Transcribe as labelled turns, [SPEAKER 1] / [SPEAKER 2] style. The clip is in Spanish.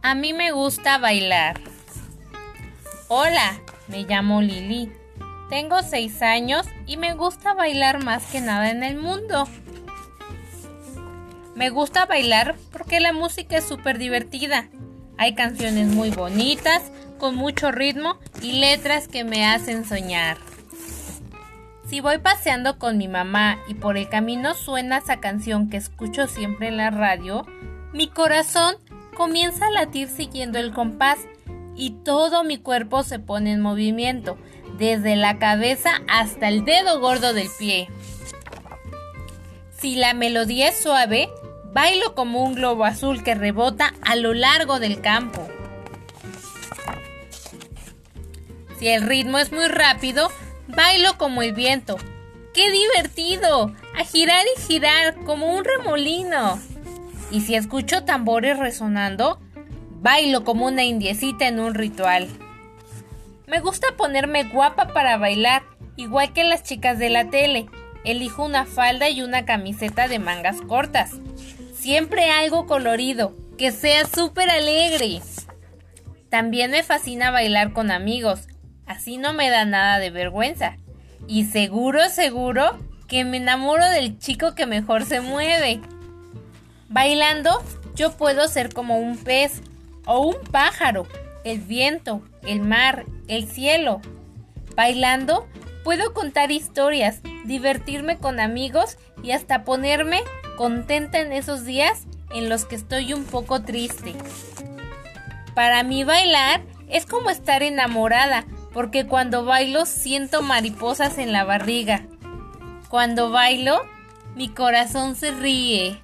[SPEAKER 1] A mí me gusta bailar. Hola, me llamo Lili. Tengo seis años y me gusta bailar más que nada en el mundo. Me gusta bailar porque la música es súper divertida. Hay canciones muy bonitas, con mucho ritmo y letras que me hacen soñar. Si voy paseando con mi mamá y por el camino suena esa canción que escucho siempre en la radio, mi corazón comienza a latir siguiendo el compás y todo mi cuerpo se pone en movimiento, desde la cabeza hasta el dedo gordo del pie. Si la melodía es suave, bailo como un globo azul que rebota a lo largo del campo. Si el ritmo es muy rápido, bailo como el viento. ¡Qué divertido! A girar y girar como un remolino. Y si escucho tambores resonando, bailo como una indiecita en un ritual. Me gusta ponerme guapa para bailar, igual que las chicas de la tele. Elijo una falda y una camiseta de mangas cortas. Siempre algo colorido, que sea súper alegre. También me fascina bailar con amigos, así no me da nada de vergüenza. Y seguro, seguro que me enamoro del chico que mejor se mueve. Bailando, yo puedo ser como un pez o un pájaro, el viento, el mar, el cielo. Bailando, puedo contar historias, divertirme con amigos y hasta ponerme contenta en esos días en los que estoy un poco triste. Para mí bailar es como estar enamorada, porque cuando bailo siento mariposas en la barriga. Cuando bailo, mi corazón se ríe.